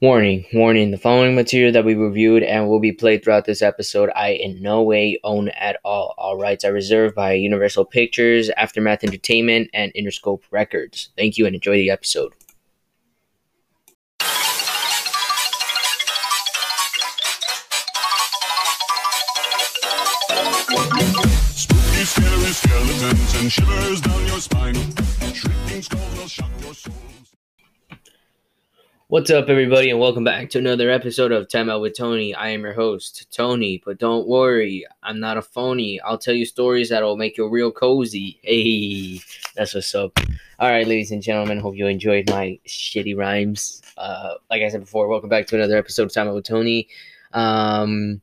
Warning, warning, the following material that we reviewed and will be played throughout this episode, I in no way own at all. All rights are reserved by Universal Pictures, Aftermath Entertainment, and Interscope Records. Thank you and enjoy the episode. Spooky, scary skeletons and shivers down your spine. Shrieking skulls will shock your. What's up, everybody, and welcome back to another episode of Time Out with Tony. I am your host, Tony, but don't worry, I'm not a phony. I'll tell you stories that'll make you real cozy. Hey, that's what's up. All right, ladies and gentlemen, hope you enjoyed my shitty rhymes. Uh, like I said before, welcome back to another episode of Time Out with Tony. Um,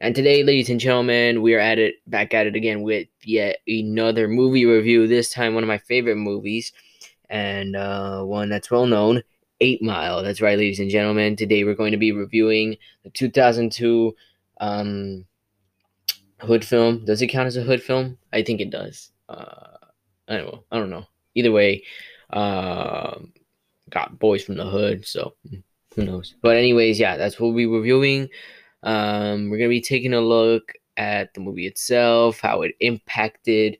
and today, ladies and gentlemen, we are at it back at it again with yet another movie review. This time, one of my favorite movies, and uh, one that's well known. Eight Mile. That's right, ladies and gentlemen. Today we're going to be reviewing the 2002 um, Hood film. Does it count as a Hood film? I think it does. Uh, I don't know. I don't know. Either way, um, got boys from the hood, so who knows. But anyways, yeah, that's what we'll be reviewing. Um, we're gonna be taking a look at the movie itself, how it impacted,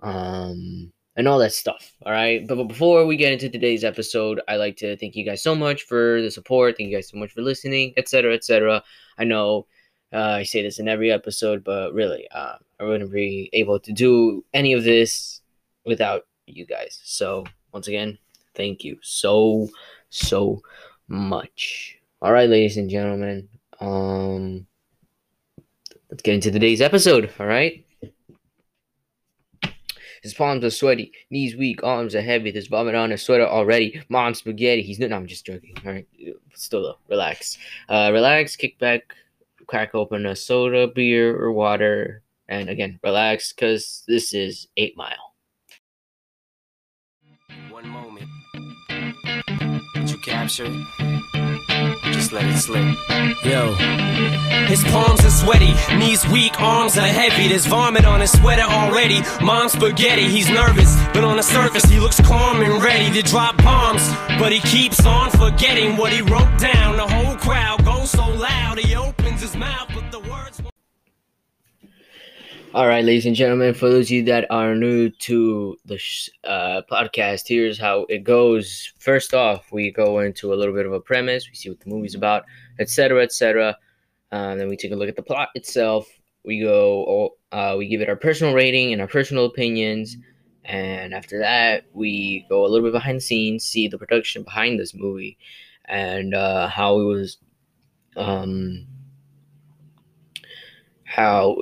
um, and all that stuff. All right. But, but before we get into today's episode, I like to thank you guys so much for the support. Thank you guys so much for listening, etc., etc. I know uh, I say this in every episode, but really, uh, I wouldn't be able to do any of this without you guys. So once again, thank you so so much. All right, ladies and gentlemen. Um, let's get into today's episode. All right. His palms are sweaty, knees weak, arms are heavy. There's vomit on his sweater already. Mom's spaghetti. He's no, no I'm just joking. All right, still though, relax. Uh, relax, kick back, crack open a soda, beer, or water, and again, relax, cause this is Eight Mile. One moment. Did you capture it? Just let it slip. Yo. His palms are sweaty, knees weak, arms are heavy. There's vomit on his sweater already. Mom's spaghetti, he's nervous, but on the surface he looks calm and ready to drop bombs. But he keeps on forgetting what he wrote down. The whole crowd goes so loud, he opens his mouth, but the words. All right, ladies and gentlemen, for those of you that are new to the uh, podcast, here's how it goes. First off, we go into a little bit of a premise, we see what the movie's about, etc., etc. Uh, then we take a look at the plot itself. We go, uh, we give it our personal rating and our personal opinions, and after that, we go a little bit behind the scenes, see the production behind this movie, and uh, how it was, um, how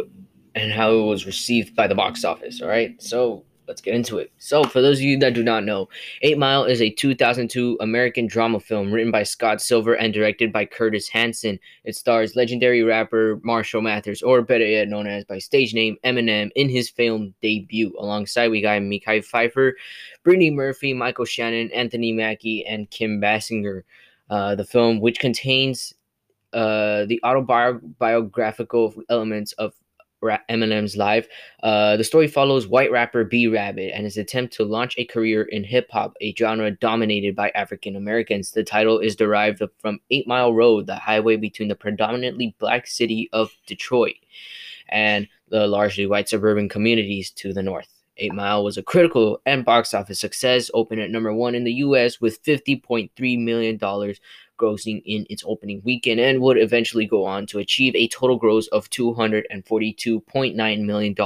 and how it was received by the box office. All right, so let's get into it. So, for those of you that do not know, Eight Mile is a 2002 American drama film written by Scott Silver and directed by Curtis Hanson. It stars legendary rapper Marshall Mathers, or better yet known as by stage name Eminem, in his film debut. Alongside we got Mekhi Phifer, Brittany Murphy, Michael Shannon, Anthony Mackie, and Kim Basinger. Uh, the film, which contains uh, the autobiographical elements of Eminem's life. Uh, the story follows white rapper B Rabbit and his attempt to launch a career in hip hop, a genre dominated by African Americans. The title is derived from Eight Mile Road, the highway between the predominantly black city of Detroit and the largely white suburban communities to the north. Eight Mile was a critical and box office success, opened at number one in the U.S. with $50.3 million grossing in its opening weekend and would eventually go on to achieve a total gross of $242.9 million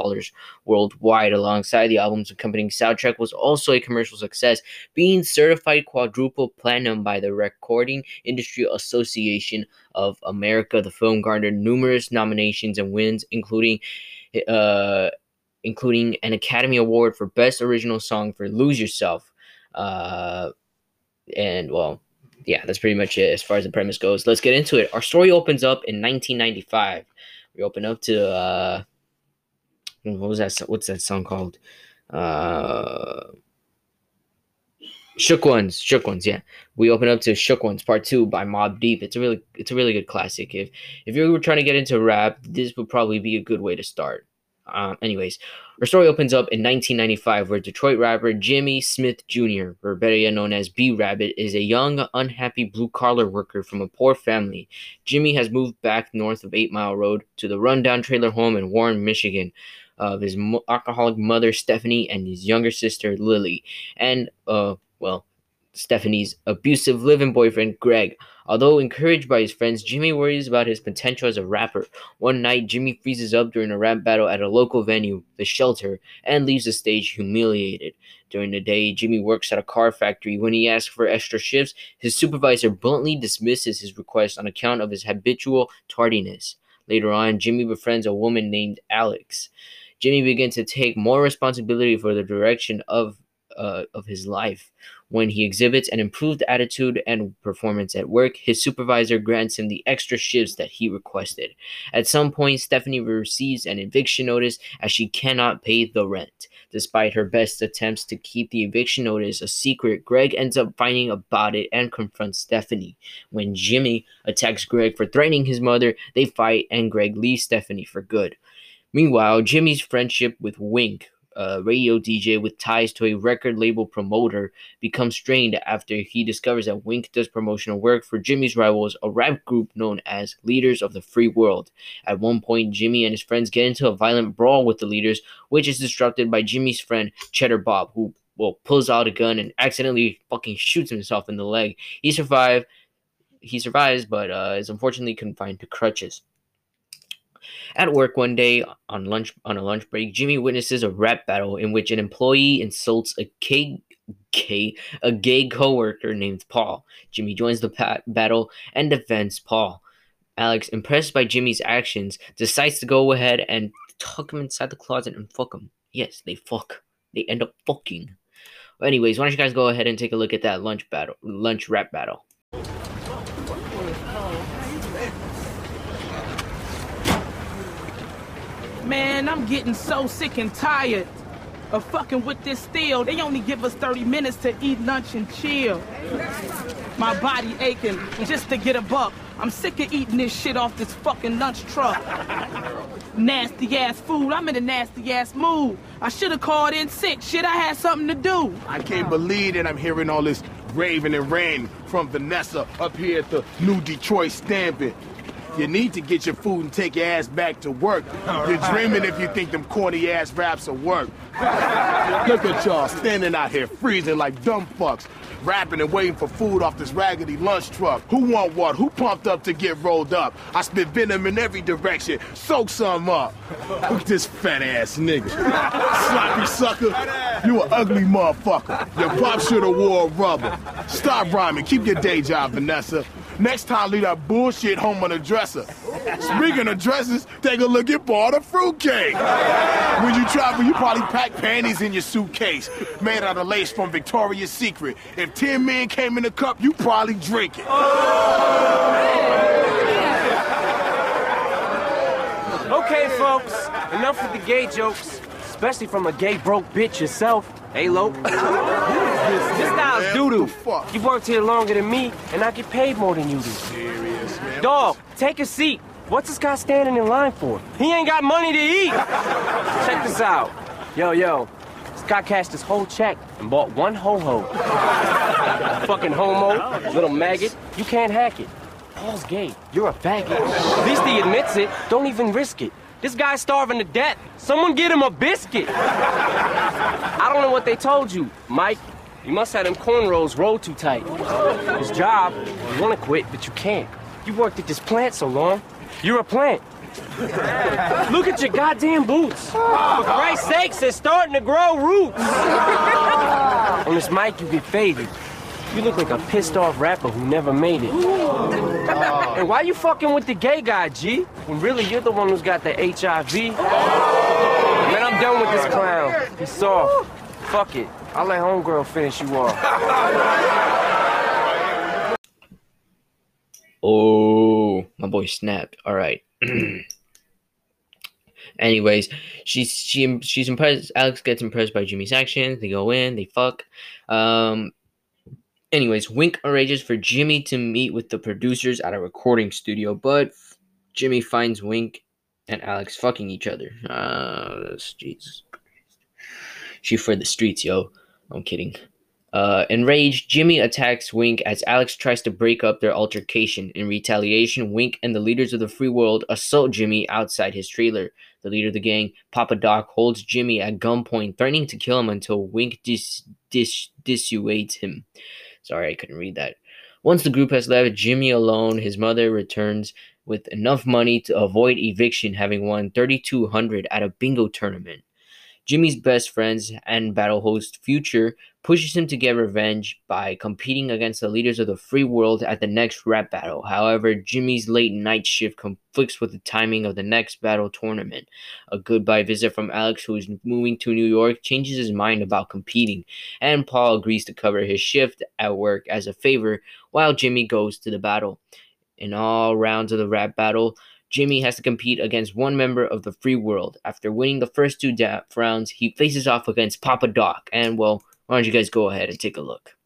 worldwide. Alongside the album's accompanying soundtrack was also a commercial success, being certified quadruple platinum by the Recording Industry Association of America. The film garnered numerous nominations and wins, including uh, including an Academy Award for Best Original Song for Lose Yourself. Uh, and well, yeah, that's pretty much it as far as the premise goes. Let's get into it. Our story opens up in 1995. We open up to uh, what was that? What's that song called? Uh, Shook Ones, Shook Ones, yeah. We open up to Shook Ones Part Two by Mobb Deep. It's a really, it's a really good classic. If if you were trying to get into rap, this would probably be a good way to start. Um, anyways, our story opens up in 1995, where Detroit rapper Jimmy Smith Jr., or better yet known as B Rabbit, is a young, unhappy blue collar worker from a poor family. Jimmy has moved back north of Eight Mile Road to the rundown trailer home in Warren, Michigan, of his mo- alcoholic mother Stephanie and his younger sister Lily, and uh, well, Stephanie's abusive living boyfriend Greg. Although encouraged by his friends, Jimmy worries about his potential as a rapper. One night, Jimmy freezes up during a rap battle at a local venue, The Shelter, and leaves the stage humiliated. During the day, Jimmy works at a car factory. When he asks for extra shifts, his supervisor bluntly dismisses his request on account of his habitual tardiness. Later on, Jimmy befriends a woman named Alex. Jimmy begins to take more responsibility for the direction of uh, of his life. When he exhibits an improved attitude and performance at work, his supervisor grants him the extra shifts that he requested. At some point, Stephanie receives an eviction notice as she cannot pay the rent. Despite her best attempts to keep the eviction notice a secret, Greg ends up finding about it and confronts Stephanie. When Jimmy attacks Greg for threatening his mother, they fight and Greg leaves Stephanie for good. Meanwhile, Jimmy's friendship with Wink, a radio DJ with ties to a record label promoter, becomes strained after he discovers that Wink does promotional work for Jimmy's rivals, a rap group known as Leaders of the Free World. At one point, Jimmy and his friends get into a violent brawl with the leaders, which is disrupted by Jimmy's friend Cheddar Bob, who well pulls out a gun and accidentally fucking shoots himself in the leg. He survived. He survives, but uh, is unfortunately confined to crutches. At work one day on lunch on a lunch break, Jimmy witnesses a rap battle in which an employee insults a gay, gay a gay coworker named Paul. Jimmy joins the pat- battle and defends Paul. Alex, impressed by Jimmy's actions, decides to go ahead and tuck him inside the closet and fuck him. Yes, they fuck. They end up fucking. Anyways, why don't you guys go ahead and take a look at that lunch battle, lunch rap battle. Man, I'm getting so sick and tired of fucking with this steel. They only give us 30 minutes to eat lunch and chill. My body aching just to get a buck. I'm sick of eating this shit off this fucking lunch truck. Nasty ass food. I'm in a nasty ass mood. I should have called in sick. Shit, I had something to do. I can't believe that I'm hearing all this raving and rain from Vanessa up here at the new Detroit Stampin'. You need to get your food and take your ass back to work. You're dreaming if you think them corny ass raps will work. Look at y'all standing out here freezing like dumb fucks, rapping and waiting for food off this raggedy lunch truck. Who want what? Who pumped up to get rolled up? I spit venom in every direction. Soak some up. Look at this fat ass nigga. Sloppy sucker. You an ugly motherfucker. Your pop should have wore rubber. Stop rhyming. Keep your day job, Vanessa. Next time, leave that bullshit home on the dresser. Speaking of dresses, take a look at Bar the Fruitcake. When you travel, you probably pack panties in your suitcase, made out of lace from Victoria's Secret. If 10 men came in a cup, you probably drink it. Okay, folks, enough with the gay jokes, especially from a gay broke bitch yourself. Hey, Lo. This style's Man, doo doo. what the fuck? You worked here longer than me, and I get paid more than you do. Serious, man. Dog, take a seat. What's this guy standing in line for? He ain't got money to eat. Check this out. Yo, yo. This guy cashed his whole check and bought one ho-ho. Fucking homo, little maggot. You can't hack it. Paul's gay. You're a faggot. At least he admits it. Don't even risk it. This guy's starving to death. Someone get him a biscuit. I don't know what they told you, Mike. You must have them cornrows rolled too tight. His job, you want to quit, but you can't. You worked at this plant so long. You're a plant. Look at your goddamn boots. For Christ's sakes, they're starting to grow roots. On this mic, you get faded. You look like a pissed off rapper who never made it. And why you fucking with the gay guy, G? When really you're the one who's got the HIV. Man, I'm done with this clown. He's soft. Fuck it. I'll let homegirl finish you off. Oh, my boy snapped. All right. Anyways, she's she she's impressed. Alex gets impressed by Jimmy's actions. They go in, they fuck. Um. Anyways, Wink arranges for Jimmy to meet with the producers at a recording studio, but Jimmy finds Wink and Alex fucking each other. Uh, Jesus. She for the streets, yo. I'm kidding. Uh, enraged, Jimmy attacks Wink as Alex tries to break up their altercation. In retaliation, Wink and the leaders of the free world assault Jimmy outside his trailer. The leader of the gang, Papa Doc, holds Jimmy at gunpoint, threatening to kill him until Wink dis- dis- dissuades him. Sorry, I couldn't read that. Once the group has left Jimmy alone, his mother returns with enough money to avoid eviction, having won 3200 at a bingo tournament. Jimmy's best friends and battle host Future pushes him to get revenge by competing against the leaders of the free world at the next rap battle. However, Jimmy's late night shift conflicts with the timing of the next battle tournament. A goodbye visit from Alex, who is moving to New York, changes his mind about competing, and Paul agrees to cover his shift at work as a favor while Jimmy goes to the battle. In all rounds of the rap battle, Jimmy has to compete against one member of the free world. After winning the first two rounds, he faces off against Papa Doc. And, well, why don't you guys go ahead and take a look?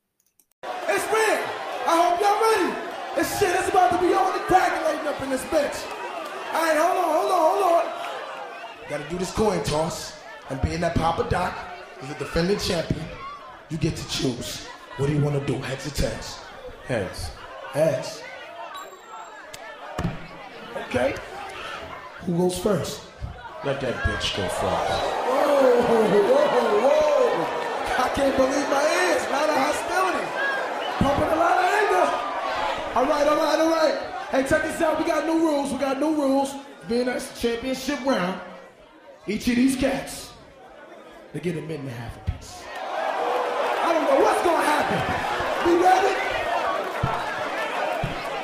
It's real. I hope y'all ready. This shit is about to be on the calculating up in this bitch. All right, hold on, hold on, hold on. Gotta do this coin toss. And being that Papa Doc is the defending champion, you get to choose. What do you want to do? Heads or tails? Heads. Heads. Okay. Who goes first? Let that bitch go first. Whoa, whoa, whoa. I can't believe my ears. A lot of hostility. Pumping a lot of anger. All right, all right, all right. Hey, check this out. We got new rules. We got new rules. Being a championship round, each of these cats, they get a minute and a half apiece. I don't know what's to happen. Be ready?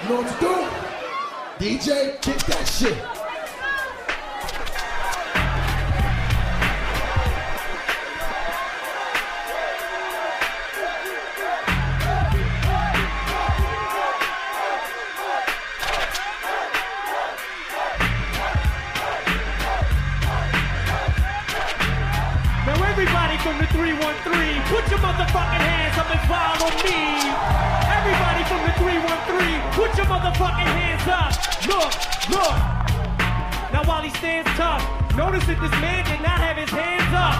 You know what to do? DJ, kick that shit. Follow me. Everybody from the 313, put your motherfucking hands up. Look, look. Now while he stands tough, notice that this man did not have his hands up.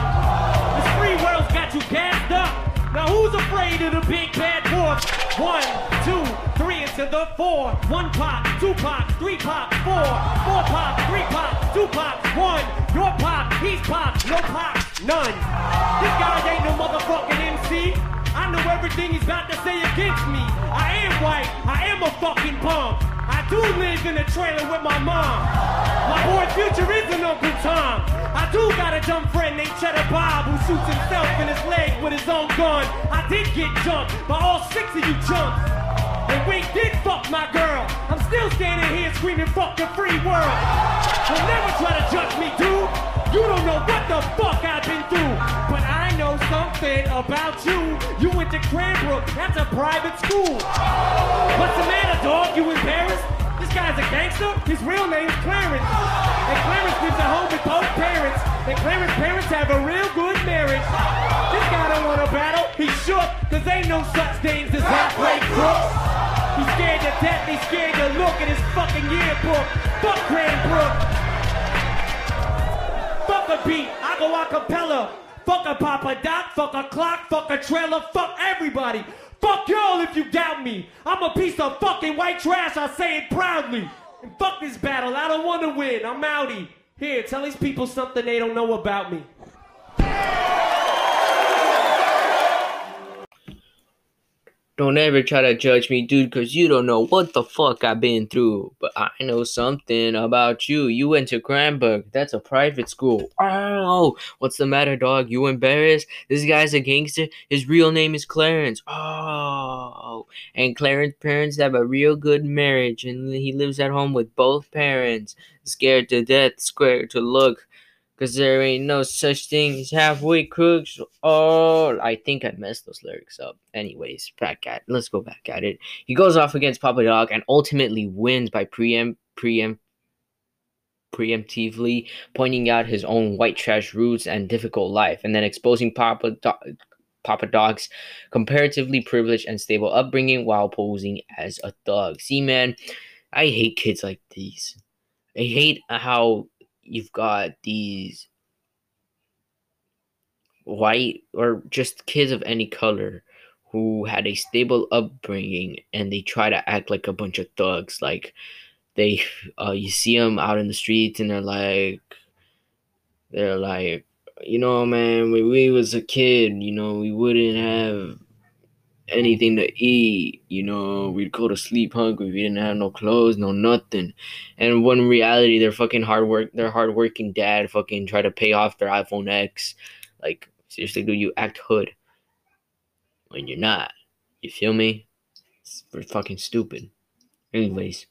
This free world's got you gassed up. Now who's afraid of the big bad wolf? One, two, three into the four. One pop, two pop, three pop, four. Four pop, three pop, two pop, one. Your pop, he's pop, no pop, none. This guy ain't no motherfucking MC. Everything he's about to say against me. I am white, I am a fucking punk. I do live in a trailer with my mom. My boy Future is an Uncle Tom. I do got a dumb friend named Cheddar Bob who shoots himself in his leg with his own gun. I did get jumped by all six of you chumps. And Wink did fuck my girl. I'm still standing here screaming fuck the free world. You'll never try to judge me, dude. You don't know what the fuck I've been through. But I know something about you. You went to Cranbrook, that's a private school. What's the matter, dog? You embarrassed? This guy's a gangster. His real name's Clarence. And Clarence lives at home with both parents. And Clarence's parents have a real good marriage. This guy don't want to battle. He's shook, cause ain't no such things as halfway crooks. He's scared to death, he's scared to look at his fucking yearbook. Fuck Cranbrook. Fuck a beat, I go a cappella. Fuck a Papa Doc, fuck a clock, fuck a trailer, fuck everybody. Fuck y'all if you doubt me. I'm a piece of fucking white trash, I say it proudly. And fuck this battle, I don't wanna win, I'm outie. Here, tell these people something they don't know about me. Don't ever try to judge me, dude, because you don't know what the fuck I've been through. But I know something about you. You went to Cranbrook. That's a private school. Oh, what's the matter, dog? You embarrassed? This guy's a gangster. His real name is Clarence. Oh, and Clarence's parents have a real good marriage, and he lives at home with both parents. Scared to death, scared to look. Cause there ain't no such thing as halfway crooks. Oh, I think I messed those lyrics up. Anyways, back at let's go back at it. He goes off against Papa Doc and ultimately wins by preempt preempt preemptively pointing out his own white trash roots and difficult life, and then exposing Papa Doc. Papa Doc's comparatively privileged and stable upbringing while posing as a thug. See, man, I hate kids like these. I hate how you've got these white or just kids of any color who had a stable upbringing and they try to act like a bunch of thugs. Like they uh you see them out in the streets and they're like they're like you know man when we was a kid you know we wouldn't have anything to eat you know we'd go to sleep hungry we didn't have no clothes no nothing. And when reality their fucking hard work their hardworking dad fucking try to pay off their iphone x. Like seriously do you act hood when you're not. You feel me? It's fucking stupid. Anyways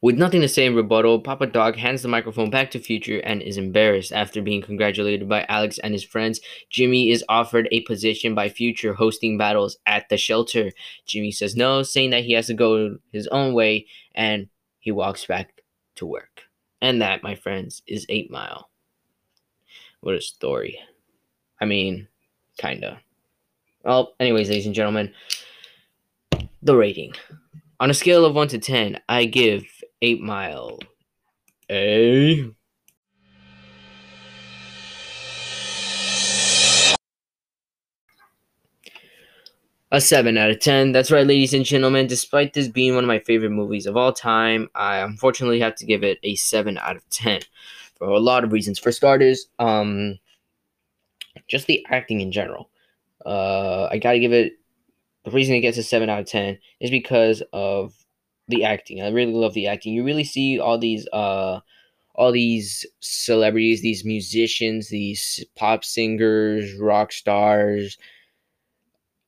with nothing to say in rebuttal, Papa Doc hands the microphone back to Future and is embarrassed. After being congratulated by Alex and his friends, Jimmy is offered a position by Future hosting battles at the shelter. Jimmy says no, saying that he has to go his own way, and he walks back to work. And that, my friends, is 8 Mile. What a story. I mean, kinda. Well, anyways, ladies and gentlemen, the rating. On a scale of 1 to 10, I give 8 Mile a. A 7 out of 10. That's right, ladies and gentlemen. Despite this being one of my favorite movies of all time, I unfortunately have to give it a 7 out of 10 for a lot of reasons. For starters, um, just the acting in general. Uh, I gotta give it the reason it gets a 7 out of 10 is because of the acting. I really love the acting. You really see all these uh all these celebrities, these musicians, these pop singers, rock stars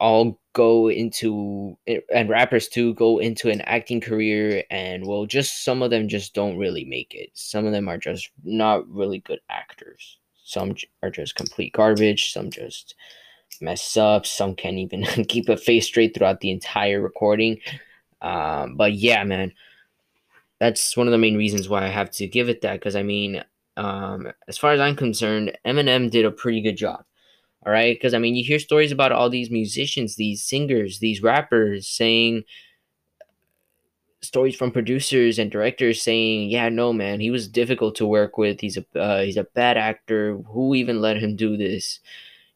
all go into and rappers too go into an acting career and well just some of them just don't really make it. Some of them are just not really good actors. Some are just complete garbage, some just mess up, some can't even keep a face straight throughout the entire recording. Um, but yeah, man, that's one of the main reasons why I have to give it that because I mean, um, as far as I'm concerned, Eminem did a pretty good job. All right, because I mean, you hear stories about all these musicians, these singers, these rappers saying stories from producers and directors saying, "Yeah, no, man, he was difficult to work with. He's a uh, he's a bad actor. Who even let him do this?"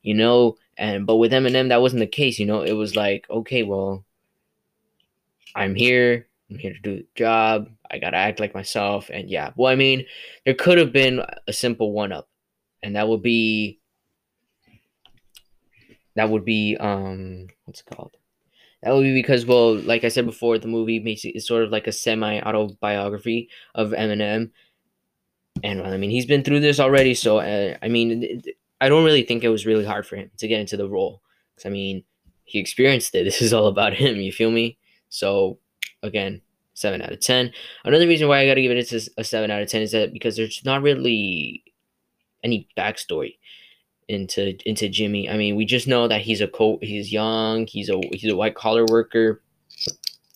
You know, and but with Eminem, that wasn't the case. You know, it was like, okay, well, I'm here. I'm here to do the job. I gotta act like myself. And yeah, well, I mean, there could have been a simple one up, and that would be that would be um what's it called? That would be because, well, like I said before, the movie makes it sort of like a semi autobiography of Eminem, and I mean he's been through this already. So uh, I mean, I don't really think it was really hard for him to get into the role. Cause I mean, he experienced it. This is all about him. You feel me? So again, seven out of ten. Another reason why I got to give it a, seven out of ten is that because there's not really any backstory into into Jimmy. I mean, we just know that he's a co- he's young, he's a he's a white collar worker.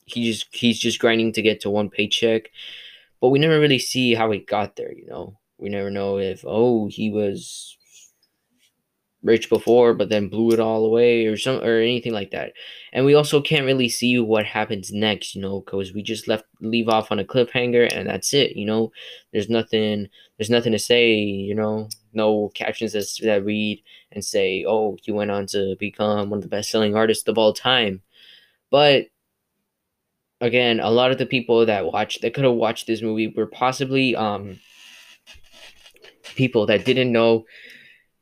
He just he's just grinding to get to one paycheck. But we never really see how he got there, you know. We never know if oh, he was rich before but then blew it all away or some or anything like that. And we also can't really see what happens next you know because we just left leave off on a cliffhanger and that's it you know? There's nothing there's nothing to say you know? No captions that, that read and say oh he went on to become one of the best selling artists of all time. But again a lot of the people that watched that could have watched this movie were possibly um people that didn't know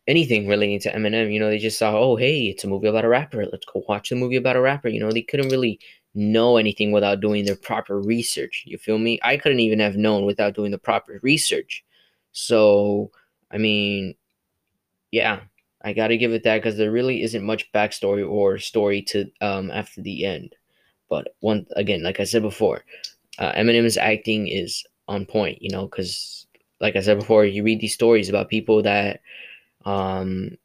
anything relating to Eminem. You know, they just saw, oh, hey, it's a movie about a rapper. Let's go watch the movie about a rapper. You know, they couldn't really know anything without doing their proper research. You feel me? I couldn't even have known without doing the proper research. So, I mean, yeah, I got to give it that because there really isn't much backstory or story to um after the end. But one again, like I said before, uh, Eminem's acting is on point. You know, because like I said before, you read these stories about people that um,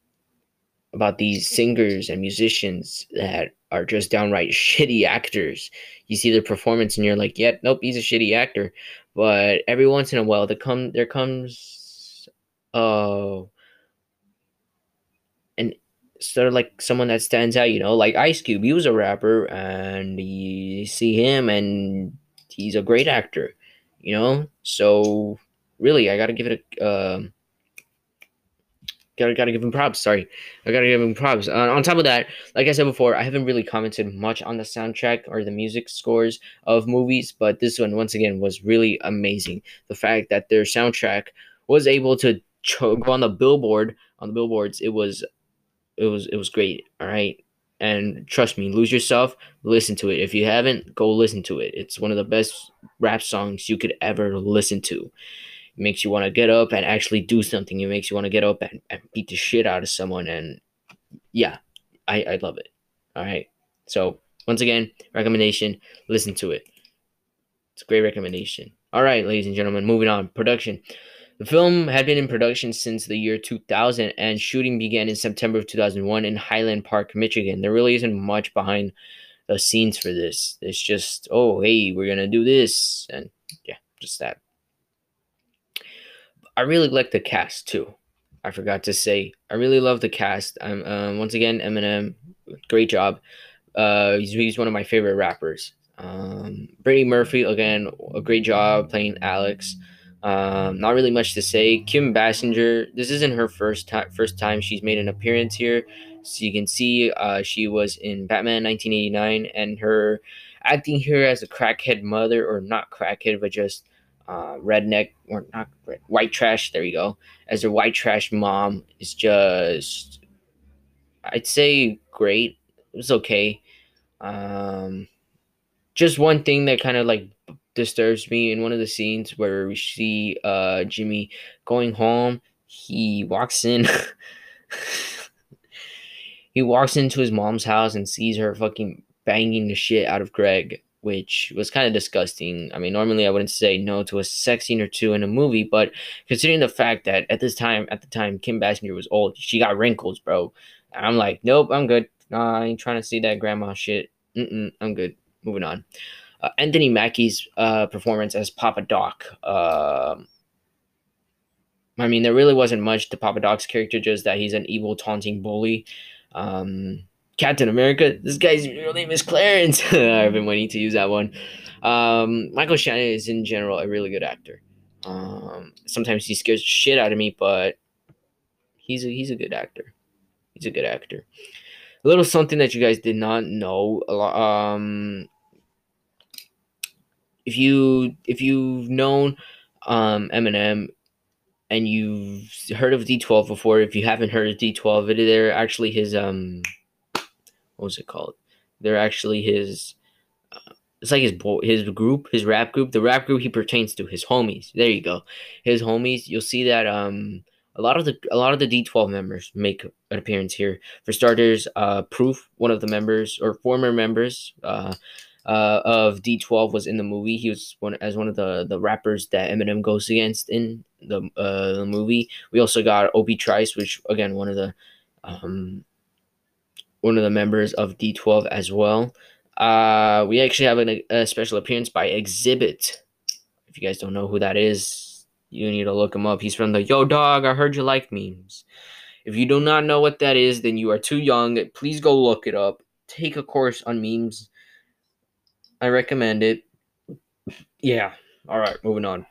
about these singers and musicians that are just downright shitty actors. You see their performance and you're like, yeah, nope, he's a shitty actor. But every once in a while, there come there comes, uh, and sort of like someone that stands out. You know, like Ice Cube. He was a rapper, and you see him, and he's a great actor. You know, so really, I gotta give it a. Um, gotta gotta give him props. Sorry, I gotta give him props. Uh, on top of that, like I said before, I haven't really commented much on the soundtrack or the music scores of movies, but this one once again was really amazing. The fact that their soundtrack was able to cho- go on the billboard on the billboards, it was, it was it was great. All right. And trust me, lose yourself. Listen to it. If you haven't, go listen to it. It's one of the best rap songs you could ever listen to. It makes you want to get up and actually do something. It makes you want to get up and, and beat the shit out of someone. And yeah, I, I love it. All right. So once again, recommendation, listen to it. It's a great recommendation. All right, ladies and gentlemen, moving on. Production. The film had been in production since the year 2000 and shooting began in September of 2001 in Highland Park, Michigan. There really isn't much behind the scenes for this. It's just, oh, hey, we're going to do this. And yeah, just that. I really like the cast too. I forgot to say, I really love the cast. I'm um, once again Eminem, great job. Uh, he's, he's one of my favorite rappers. Um, Brittany Murphy again, a great job playing Alex. Um, not really much to say. Kim Basinger, this isn't her first time. First time she's made an appearance here. So you can see, uh, she was in Batman 1989, and her acting here as a crackhead mother, or not crackhead, but just uh, redneck or not red, white trash. There you go. As a white trash mom is just, I'd say great. It was okay. Um, just one thing that kind of like disturbs me in one of the scenes where we see uh Jimmy going home. He walks in. he walks into his mom's house and sees her fucking banging the shit out of Greg which was kind of disgusting. I mean, normally I wouldn't say no to a sex scene or two in a movie, but considering the fact that at this time, at the time, Kim Basinger was old, she got wrinkles, bro. I'm like, nope, I'm good. I ain't trying to see that grandma shit. Mm-mm, I'm good. Moving on. Uh, Anthony Mackie's uh, performance as Papa Doc. Uh, I mean, there really wasn't much to Papa Doc's character, just that he's an evil, taunting bully. Um, Captain America. This guy's real name is Clarence. I've been waiting to use that one. Um, Michael Shannon is in general a really good actor. Um, sometimes he scares shit out of me, but he's a, he's a good actor. He's a good actor. A little something that you guys did not know. Um, if you if you've known um, Eminem and you've heard of D12 before, if you haven't heard of D12, they're actually his um what was it called? They're actually his. Uh, it's like his his group, his rap group. The rap group he pertains to, his homies. There you go, his homies. You'll see that um a lot of the a lot of the D12 members make an appearance here. For starters, uh, Proof, one of the members or former members, uh, uh, of D12 was in the movie. He was one as one of the the rappers that Eminem goes against in the uh the movie. We also got Obi Trice, which again one of the um one of the members of D12 as well. Uh, we actually have an, a special appearance by Xzibit. If you guys don't know who that is, you need to look him up. He's from the Yo Dog, I heard you like memes. If you do not know what that is, then you are too young. Please go look it up. Take a course on memes. I recommend it. Yeah. All right, moving on.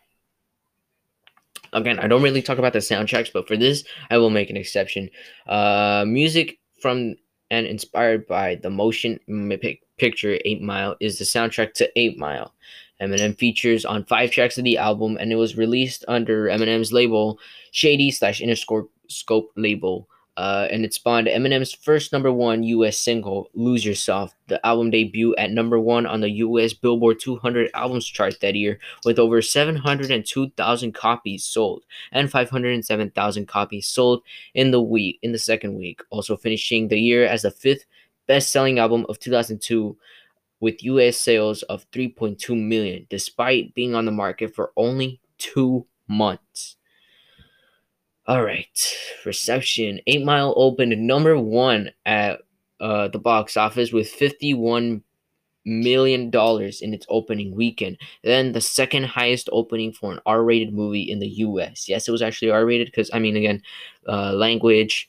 Again, I don't really talk about the soundtracks, but for this, I will make an exception. Uh, music from and inspired by the motion picture 8 Mile is the soundtrack to 8 Mile. Eminem features on five tracks of the album, and it was released under Eminem's label, Shady slash Interscope label uh, and it spawned Eminem's first number one U.S. single, "Lose Yourself." The album debut at number one on the U.S. Billboard 200 albums chart that year, with over 702,000 copies sold and 507,000 copies sold in the week in the second week. Also finishing the year as the fifth best-selling album of 2002 with US sales of 3.2 million despite being on the market for only 2 months. All right, reception. Eight Mile opened number one at uh, the box office with fifty-one million dollars in its opening weekend. Then the second highest opening for an R-rated movie in the U.S. Yes, it was actually R-rated because I mean, again, uh, language,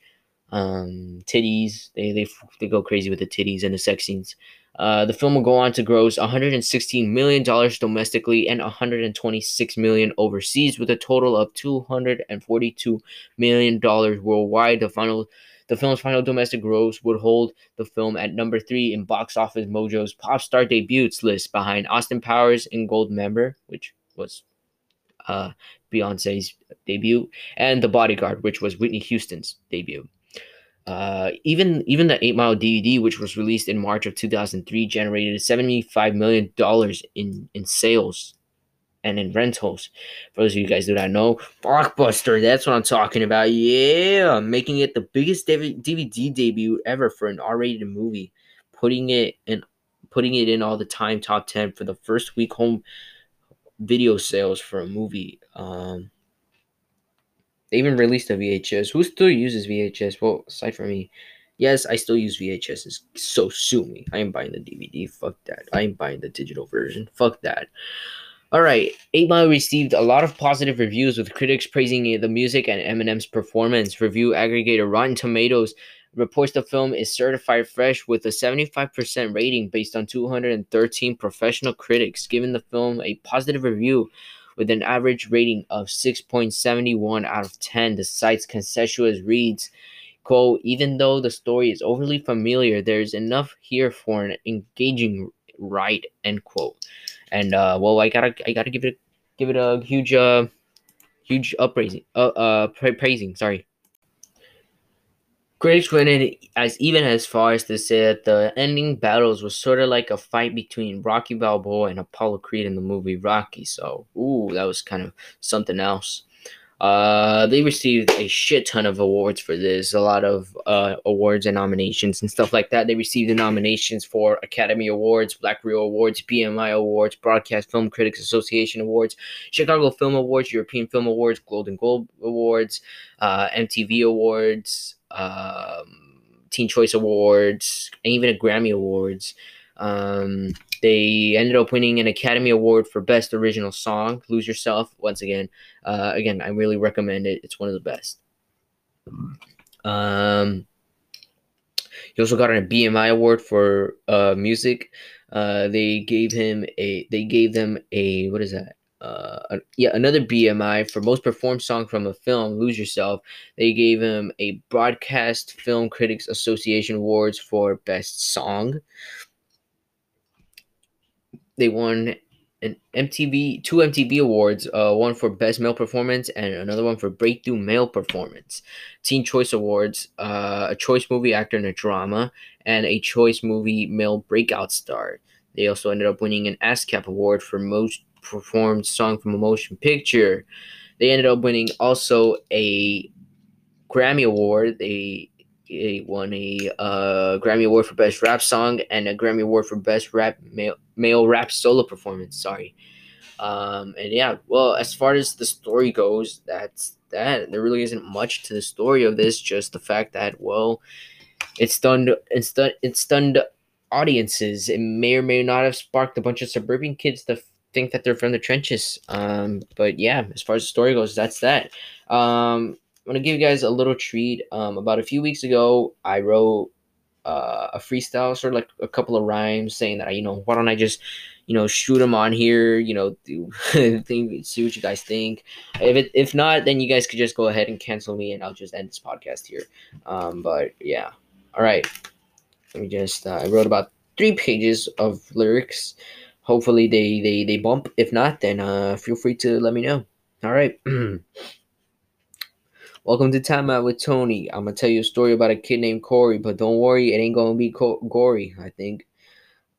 um, titties. They they they go crazy with the titties and the sex scenes. Uh, the film will go on to gross 116 million dollars domestically and 126 million overseas, with a total of 242 million dollars worldwide. The final, the film's final domestic gross would hold the film at number three in Box Office Mojo's Pop Star Debuts list, behind Austin Powers in Goldmember, which was uh, Beyonce's debut, and The Bodyguard, which was Whitney Houston's debut. Uh, even even the Eight Mile DVD, which was released in March of 2003, generated 75 million dollars in in sales and in rentals. For those of you guys who don't know, Blockbuster, that's what I'm talking about. Yeah, making it the biggest DVD debut ever for an R-rated movie, putting it in putting it in all the time top 10 for the first week home video sales for a movie. Um, they even released a VHS. Who still uses VHS? Well, aside from me, yes, I still use VHS. So sue me. I am buying the DVD. Fuck that. I am buying the digital version. Fuck that. All right, Eight Mile received a lot of positive reviews, with critics praising the music and Eminem's performance. Review aggregator Rotten Tomatoes reports the film is certified fresh with a 75% rating based on 213 professional critics, giving the film a positive review with an average rating of 6.71 out of 10. The site's consensus reads, quote, even though the story is overly familiar, there's enough here for an engaging ride, end quote. And uh, well, I gotta I gotta give it give it a huge uh huge upraising uh uh pra- praising sorry Critics went in as even as far as to say that the ending battles was sort of like a fight between Rocky Balboa and Apollo Creed in the movie Rocky. So, ooh, that was kind of something else. Uh, they received a shit ton of awards for this, a lot of uh, awards and nominations and stuff like that. They received the nominations for Academy Awards, Black Reel Awards, BMI Awards, Broadcast Film Critics Association Awards, Chicago Film Awards, European Film Awards, Golden Globe Awards, uh, MTV Awards, um, Teen Choice Awards, and even a Grammy Awards. Um, they ended up winning an Academy Award for Best Original Song, "Lose Yourself." Once again, uh, again, I really recommend it. It's one of the best. Um, he also got a BMI award for uh, music. Uh, they gave him a. They gave them a. What is that? Uh, yeah, another BMI for most performed song from a film, Lose Yourself. They gave him a Broadcast Film Critics Association Awards for Best Song. They won an MTV, two MTV awards, uh, one for Best Male Performance and another one for Breakthrough Male Performance. Teen Choice Awards, uh, a Choice Movie Actor in a Drama, and a Choice Movie Male Breakout Star. They also ended up winning an ASCAP award for most performed song from a motion picture. They ended up winning also a Grammy Award. They, they won a uh, Grammy Award for Best Rap Song and a Grammy Award for Best Rap Male, male Rap Solo Performance. Sorry. Um, and yeah, well, as far as the story goes, that's that. There really isn't much to the story of this, just the fact that, well, it stunned, it stunned, it stunned audiences. It may or may not have sparked a bunch of suburban kids to think that they're from the trenches. Um, but yeah, as far as the story goes, that's that. Um, I'm gonna give you guys a little treat. Um, about a few weeks ago, I wrote uh, a freestyle, sort of like a couple of rhymes, saying that you know, why don't I just, you know, shoot them on here, you know, do, think, see what you guys think. If it, if not, then you guys could just go ahead and cancel me, and I'll just end this podcast here. Um, but yeah, all right. Let me just. Uh, I wrote about three pages of lyrics hopefully they they they bump. If not, then uh, feel free to let me know. All right. Welcome to Time Out with Tony. I'm gonna tell you a story about a kid named Corey, but don't worry, it ain't gonna be co- gory. I think.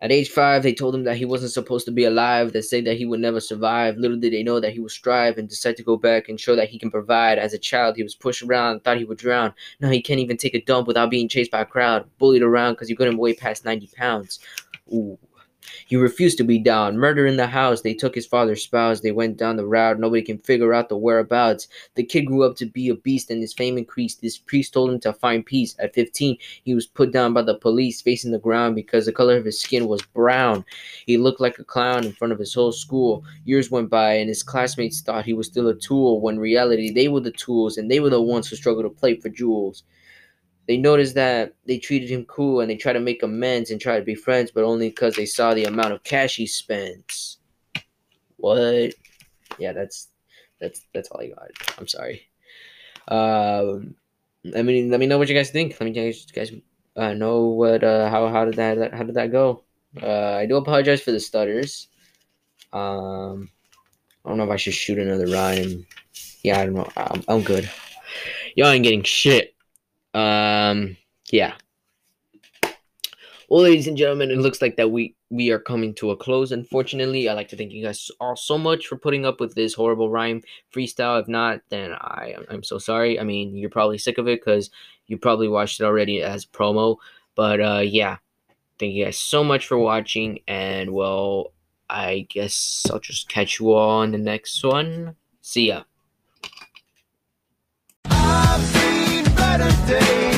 At age five, they told him that he wasn't supposed to be alive. They said that he would never survive. Little did they know that he would strive and decide to go back and show that he can provide. As a child, he was pushed around, thought he would drown. Now he can't even take a dump without being chased by a crowd, bullied around because he couldn't weigh past 90 pounds. Ooh. He refused to be down. Murder in the house. They took his father's spouse. They went down the route. Nobody can figure out the whereabouts. The kid grew up to be a beast and his fame increased. This priest told him to find peace. At 15, he was put down by the police facing the ground because the color of his skin was brown. He looked like a clown in front of his whole school. Years went by and his classmates thought he was still a tool when reality they were the tools and they were the ones who struggled to play for jewels. They noticed that they treated him cool and they try to make amends and try to be friends, but only because they saw the amount of cash he spends. What? Yeah, that's that's that's all I got. I'm sorry. Um, I mean, let me know what you guys think. Let me guys guys uh, know what uh how how did that how did that go? Uh, I do apologize for the stutters. Um, I don't know if I should shoot another rhyme. Yeah, I don't know. I'm, I'm good. Y'all ain't getting shit. Um, yeah. Well, ladies and gentlemen, it looks like that we we are coming to a close. Unfortunately, I'd like to thank you guys all so much for putting up with this horrible rhyme freestyle. If not, then I I'm so sorry. I mean, you're probably sick of it because you probably watched it already as promo. But uh, yeah, thank you guys so much for watching, and well, I guess I'll just catch you all on the next one. See ya. Days.